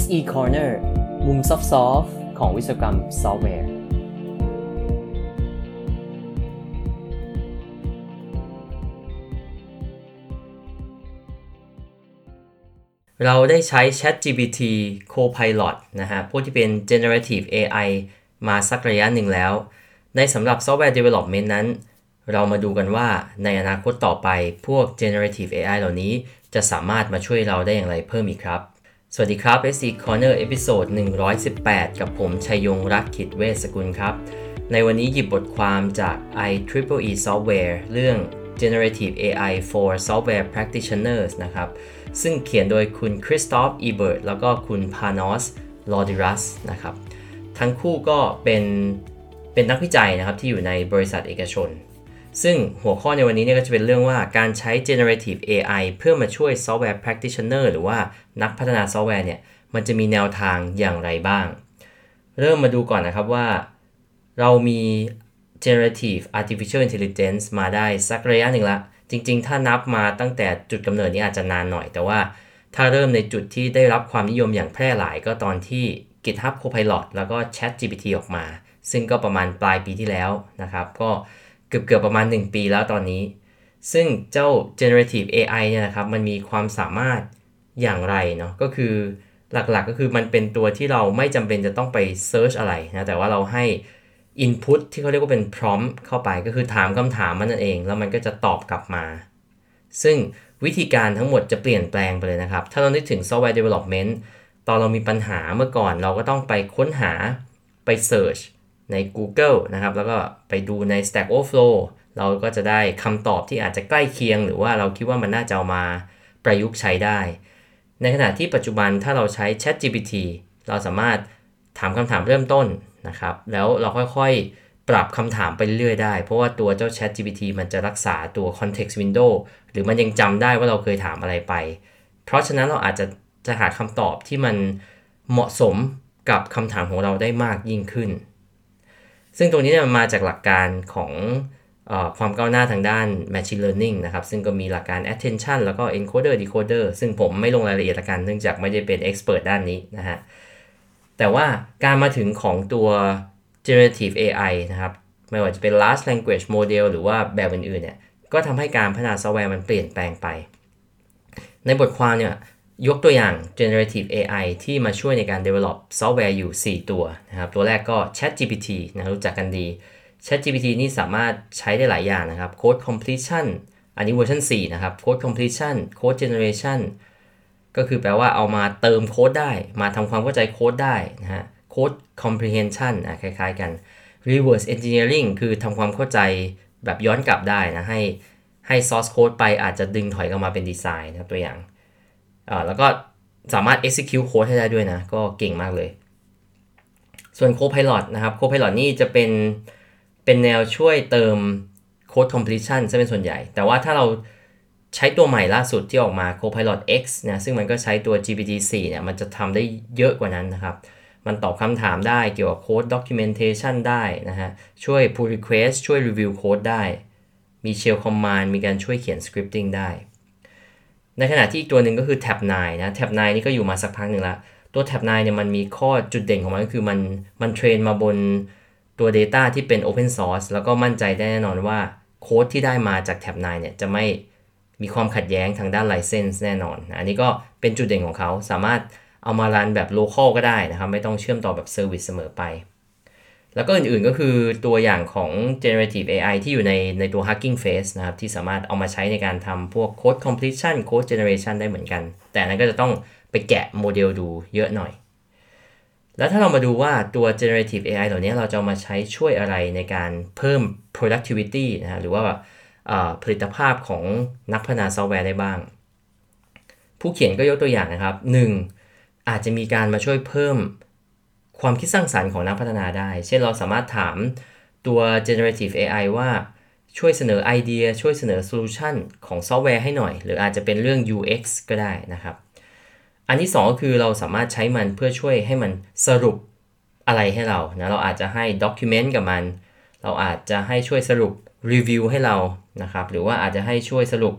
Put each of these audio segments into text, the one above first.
SE Corner มุมซอฟต์ ๆ ของวิศวกรรมซอฟต์แวร์ เราได้ใช้ ChatGPT Copilot นะฮะ พวกที่เป็น Generative AI มาสักระยะหนึ่งแล้ว ในสำหรับ Software Development นั้น เรามาดูกันว่าในอนาคตต่อไปพวก Generative AI เหล่านี้จะสามารถมาช่วยเราได้อย่างไรเพิ่มอีกครับ สวัสดีครับ SE Corner episode 118 กับผมชัยยงรักขิตเวชสกุลครับ ในวันนี้หยิบบทความจาก IEEE Software เรื่อง Generative AI for Software Practitioners นะครับ ซึ่งเขียนโดยคุณ Christof Ebert แล้วก็คุณ Panos Louridas นะครับ ทั้งคู่ก็เป็นเป็นนักวิจัยนะครับที่อยู่ในบริษัทเอกชน ซึ่งหัวข้อในวันนี้เนี่ยก็จะเป็นเรื่องว่าการใช้ generative AI เพื่อมาช่วย software practitioner หรือว่านักพัฒนาซอฟต์แวร์เนี่ย มันจะมีแนวทางอย่างไรบ้าง เริ่มมาดูก่อนนะครับว่า เรามี generative artificial intelligence มาได้สักระยะหนึ่งละ จริง ๆ ถ้านับมาตั้งแต่จุดกำเนิดนี้อาจจะนานหน่อย แต่ว่าถ้าเริ่มในจุดที่ได้รับความนิยมอย่างแพร่หลายก็ตอนที่ GitHub Copilot แล้วก็ ChatGPT ออกมา ซึ่งก็ประมาณปลายปีที่แล้วนะครับ ก็ เกือบเกือบประมาณ 1 ปีแล้วตอนนี้ ซึ่งเจ้า generative AI เนี่ยนะครับมันมีความสามารถอย่างไรเนาะก็คือหลักๆก็คือมันเป็นตัวที่เราไม่จำเป็นจะต้องไป search อะไรนะแต่ว่าเราให้ input ที่เขาเรียกว่าเป็น prompt เข้าไปก็คือถามคำถามมันนั่นเอง แล้วมันก็จะตอบกลับมา ซึ่งวิธีการทั้งหมดจะเปลี่ยนแปลงไปเลยนะครับ ถ้าเรานึกถึง software development ตอนเรามีปัญหาเมื่อก่อนเราก็ต้องไปค้นหาไป search ใน Google นะครับ แล้วก็ไปดูใน Stack Overflow เราก็จะได้คำตอบที่อาจจะใกล้เคียง หรือว่าเราคิดว่ามันน่าจะเอามาประยุกต์ใช้ได้ ในขณะที่ปัจจุบันถ้าเราใช้ ChatGPT เราสามารถถามคำถามเริ่มต้นนะครับ แล้วเราค่อยๆ ปรับคำถามไปเรื่อยได้ เพราะว่าตัวเจ้า ChatGPT มันจะรักษาตัว context window หรือมันยังจำได้ว่าเราเคยถามอะไรไป เพราะฉะนั้นเราอาจจะจะหาคำตอบที่มันเหมาะสมกับคำถามของเราได้มากยิ่งขึ้น ซึ่งตรงนี้เนี่ยมันมาจากหลักการของอความก้าวหน้าทางด้าน machine learning นะครับ ซึ่งก็มีหลักการ attention แล้วก็ encoder decoder ซึ่งผมไม่ลงรายละเอียดละกันเนื่องจากไม่ได้เป็น expert ด้านนี้นะฮะ แต่ว่าการมาถึงของตัว generative AI นะครับ ไม่ว่าจะเป็น large language model หรือว่าแบบอื่นๆเนี่ย ก็ทำให้การพัฒนาซอฟต์แวร์มันเปลี่ยนแปลงไป ในบทความเนี่ย ยกตัวอย่าง generative AI ที่มาช่วยในการ develop ซอฟต์แวร์อยู่ 4 ตัวนะครับ ตัวแรกก็ ChatGPT นะรู้จักกันดี ChatGPT นี่สามารถใช้ได้หลายอย่างนะครับ code completion อันนี้เวอร์ชัน4นะครับ code completion code generation ก็คือแปลว่าเอามาเติมโค้ดได้ มาทำความเข้าใจโค้ดได้นะฮะ code comprehension อะคล้ายๆกัน reverse engineering คือทำความเข้าใจแบบย้อนกลับได้นะ ให้ให้ source code ไปอาจจะดึงถอยกลับมาเป็นดีไซน์นะครับตัวอย่าง อ่าแล้วก็สามารถ execute code ให้ได้ด้วยนะ ก็เก่งมากเลย ส่วน Copilot นะครับ Copilot นี่จะเป็นเป็นแนวช่วยเติม code completion ซะเป็นส่วนใหญ่ แต่ว่าถ้าเราใช้ตัวใหม่ล่าสุดที่ออกมา Copilot X นะซึ่งมันก็ใช้ตัว GPT-4 เนี่ยมันจะทำได้เยอะกว่านั้นนะครับ มันตอบคำถามได้เกี่ยวกับ code documentation ได้นะฮะ ช่วย pull request ช่วย review code ได้ มี shell command มีการช่วยเขียน scripting ได้ ในขณะที่อีกตัวหนึ่งก็คือ Tab 9 นะ Tab 9 นี่ก็อยู่มาสักพักหนึ่งละ ตัว Tab 9 เนี่ยมันมีข้อจุดเด่นของมันก็คือมันมันเทรนมาบนตัว Data ที่เป็น Open Source แล้วก็มั่นใจได้แน่นอนว่าโค้ดที่ได้มาจาก Tab 9 เนี่ยจะไม่มีความขัดแย้งทางด้าน License แน่นอน อันนี้ก็เป็นจุดเด่นของเขาสามารถเอามารันแบบ local ก็ได้นะครับ ไม่ต้องเชื่อมต่อแบบ Service เสมอไป แล้วก็อื่นๆก็คือตัวอย่างของ generative AI ที่อยู่ในในตัว Hugging Face นะครับ ที่สามารถเอามาใช้ในการทำพวก code completion code generation ได้เหมือนกัน แต่นั้นก็จะต้องไปแกะโมเดลดูเยอะหน่อย แล้วถ้าเรามาดูว่าตัว generative AI เหล่านี้เราจะมาใช้ช่วยอะไรในการเพิ่ม productivity นะหรือว่าผลิตภาพของนักพัฒนาซอฟต์แวร์ได้บ้าง ผู้เขียนก็ยกตัวอย่างนะครับ 1. อาจจะมีการมาช่วยเพิ่ม ความคิดสร้างสรรค์ของนักพัฒนาได้ เช่นเราสามารถถามตัว generative AI ว่าช่วยเสนอไอเดีย ช่วยเสนอ solution ของซอฟต์แวร์ให้หน่อย หรืออาจจะเป็นเรื่อง UX ก็ได้นะครับ อันที่ 2 ก็คือเราสามารถใช้มันเพื่อช่วยให้มันสรุปอะไรให้เรานะเราอาจจะให้ document กับมัน เราอาจจะให้ช่วยสรุปรีวิวให้เรานะครับหรือว่าอาจจะให้ช่วยสรุป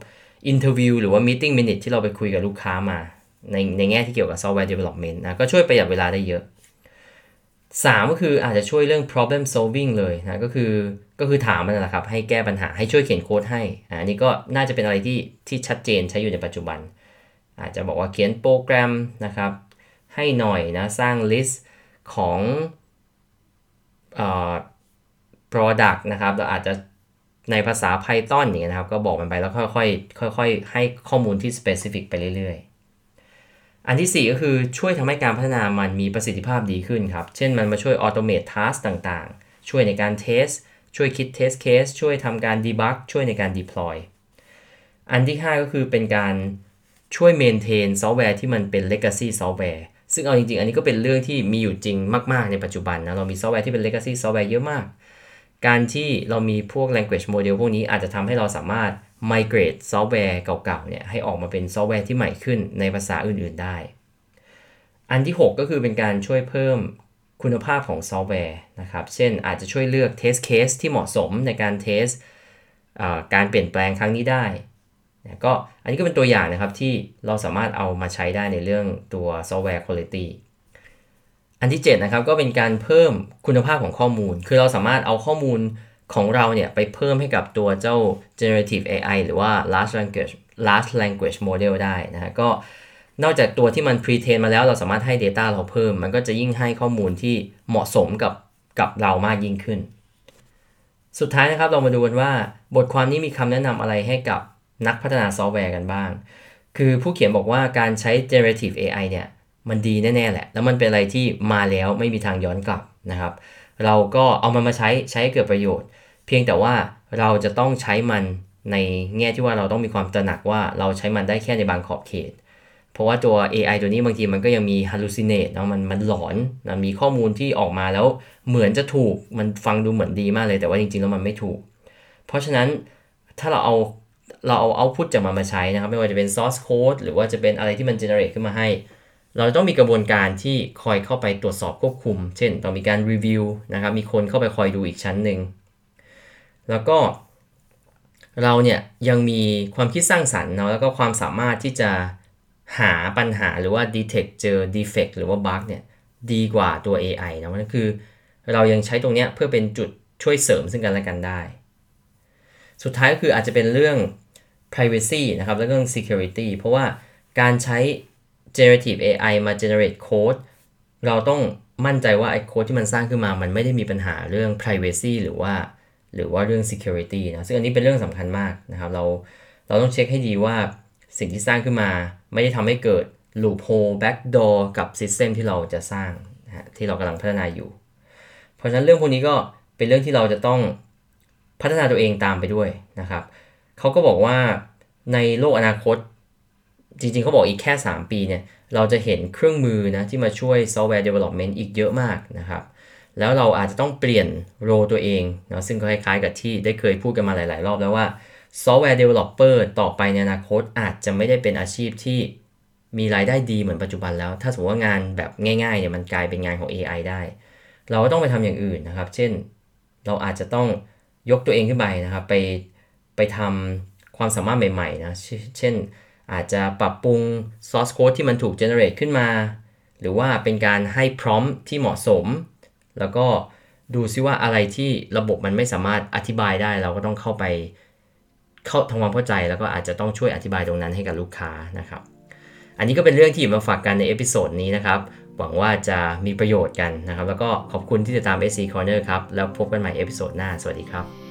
interview หรือว่า meeting minute ที่เราไปคุยกับลูกค้ามา ในในแง่ที่เกี่ยวกับ software development นะก็ช่วยประหยัดเวลาได้เยอะ 3 ก็คืออาจจะช่วยเรื่อง problem solving เลยนะก็คือก็คือถามมันแหละครับ ให้แก้ปัญหาให้ช่วยเขียนโค้ดให้อันนี้ก็น่าจะเป็นอะไรที่ที่ชัดเจนใช้อยู่ในปัจจุบัน อาจจะบอกว่าเขียนโปรแกรมนะครับ ให้หน่อยนะสร้าง list ของเอ่อ product นะครับเราอาจจะในภาษา Python อย่างเงี้ยนะครับ ก็บอกมันไปแล้วค่อยๆค่อยๆให้ข้อมูลที่ specific ไปเรื่อย อันที่ 4 ก็คือช่วยทำให้การพัฒนามันมีประสิทธิภาพดีขึ้นครับ เช่นมันมาช่วย automate task ต่างๆ ช่วยในการ test ช่วยคิด test case ช่วยทำการ debug ช่วยในการ deploy อันที่ 5 ก็คือเป็นการช่วย maintain ซอฟต์แวร์ที่มันเป็น legacy ซอฟต์แวร์ซึ่งเอาจริงๆ อันนี้ก็เป็นเรื่องที่มีอยู่จริงมาก ๆ ในปัจจุบันนะ เรามีซอฟต์แวร์ที่เป็น legacy ซอฟต์แวร์เยอะมาก การที่เรามีพวก language model พวกนี้อาจจะทำให้เราสามารถ migrate ซอฟต์แวร์เก่าๆเนี่ยให้ออกมาเป็นซอฟต์แวร์ที่ใหม่ขึ้นในภาษาอื่นๆได้ อันที่ 6 ก็คือเป็นการช่วยเพิ่มคุณภาพของซอฟต์แวร์นะครับ เช่นอาจจะช่วยเลือก test case ที่เหมาะสมในการ test การเปลี่ยนแปลงครั้งนี้ได้ก็อันนี้ก็เป็นตัวอย่างนะครับที่เราสามารถเอามาใช้ได้ในเรื่องตัวซอฟต์แวร์ quality อันที่ 7 นะครับก็เป็นการเพิ่มคุณภาพของข้อมูล คือเราสามารถเอาข้อมูล ของเราเนี่ยไปเพิ่มให้กับตัวเจ้า generative AI หรือว่า large language large language model ได้นะฮะก็นอกจากตัวที่มัน pre-train มาแล้วเราสามารถให้ data เราเพิ่ม มันก็จะยิ่งให้ข้อมูลที่เหมาะสมกับกับเรามากยิ่งขึ้น สุดท้ายนะครับเรามาดูกันว่า บทความนี้มีคำแนะนำอะไรให้กับนักพัฒนาซอฟต์แวร์กันบ้าง คือผู้เขียนบอกว่าการใช้ generative AI เนี่ยมันดีแน่ ๆ แหละ แล้วมันเป็นอะไรที่มาแล้วไม่มีทางย้อนกลับนะครับ เราก็เอามันมาใช้ใช้ให้เกิดประโยชน์ เพียงแต่ว่าเราจะต้องใช้มันในแง่ที่ว่าเราต้องมีความตระหนักว่าเราใช้มันได้แค่ในบางขอบเขต เพราะว่าตัว AI ตัวนี้บางทีมันก็ยังมี hallucinate เนาะมันมันหลอนนะมีข้อมูลที่ออกมาแล้วเหมือนจะถูกมันฟังดูเหมือนดีมากเลยแต่ว่าจริงๆแล้วมันไม่ถูก เพราะฉะนั้นถ้าเราเอาเราเอา output จากมันมาใช้นะครับ ไม่ว่าจะเป็น source code หรือว่าจะเป็นอะไรที่มัน generate ขึ้นมาให้ เราต้องมีกระบวนการที่คอยเข้าไปตรวจสอบควบคุม เช่นต้องมีการ review นะครับ มีคนเข้าไปคอยดูอีกชั้นหนึ่ง แล้วก็เราเนี่ยยังมีความคิดสร้างสรรค์เนาะแล้วก็ความสามารถที่จะหาปัญหาหรือว่า detect เจอ defect หรือว่า bug เนี่ยดีกว่าตัว AI นะนั่นคือ เรายังใช้ตรงเนี้ยเพื่อเป็นจุดช่วยเสริมซึ่งกันและกันได้ สุดท้ายก็คืออาจจะเป็นเรื่อง privacy นะครับ และเรื่อง security เพราะว่าการใช้ generative AI มา generate code เราต้องมั่นใจว่าไอ้โค้ดที่มันสร้างขึ้นมา มันไม่ได้มีปัญหาเรื่อง privacy หรือว่า หรือว่าเรื่อง security นะ ซึ่งอันนี้เป็นเรื่องสำคัญมากนะครับ เรา เราต้องเช็คให้ดีว่าสิ่งที่สร้างขึ้นมา ไม่ได้ทำให้เกิด loophole backdoor กับ system ที่เราจะสร้างนะที่เรากำลังพัฒนาอยู่ เพราะฉะนั้นเรื่องพวกนี้ก็เป็นเรื่องที่เราจะต้องพัฒนาตัวเองตามไปด้วยนะครับ เขาก็บอกว่าในโลกอนาคต จริงๆเขาบอกอีกแค่ 3 ปีเนี่ยเราจะเห็นเครื่องมือนะที่มาช่วย software development อีกเยอะมากนะครับ แล้วเราอาจจะต้องเปลี่ยนโรตัวเองนะซึ่งก็คล้ายๆกับที่ได้เคยพูดกันมาหลาย ๆ รอบแล้วว่า software developer ต่อไปในอนาคตอาจจะไม่ได้เป็นอาชีพที่มีรายได้ดีเหมือนปัจจุบันแล้ว ถ้าสมมติว่างานแบบง่ายๆเนี่ยมันกลายเป็นงานของ AI ได้ เราก็ต้องไปทำอย่างอื่นนะครับ เช่น เราอาจจะต้องยกตัวเองขึ้นไปนะครับ ไปไปทำความสามารถใหม่ๆนะ เช่น อาจจะปรับปรุง source code ที่มันถูก generate ขึ้นมา หรือว่าเป็นการให้ prompt ที่เหมาะสม แล้วก็ดูซิว่าอะไรที่ระบบมันไม่สามารถอธิบายได้ เราก็ต้องเข้าไปเข้าทำความเข้าใจแล้วก็อาจจะต้องช่วยอธิบายตรงนั้นให้กับลูกค้านะครับ อันนี้ก็เป็นเรื่องที่มาฝากกันใน episode นี้นะครับ หวังว่าจะมีประโยชน์กันนะครับ แล้วก็ขอบคุณที่ติดตาม SC Corner ครับ แล้วพบกันใหม่ episode หน้า สวัสดีครับ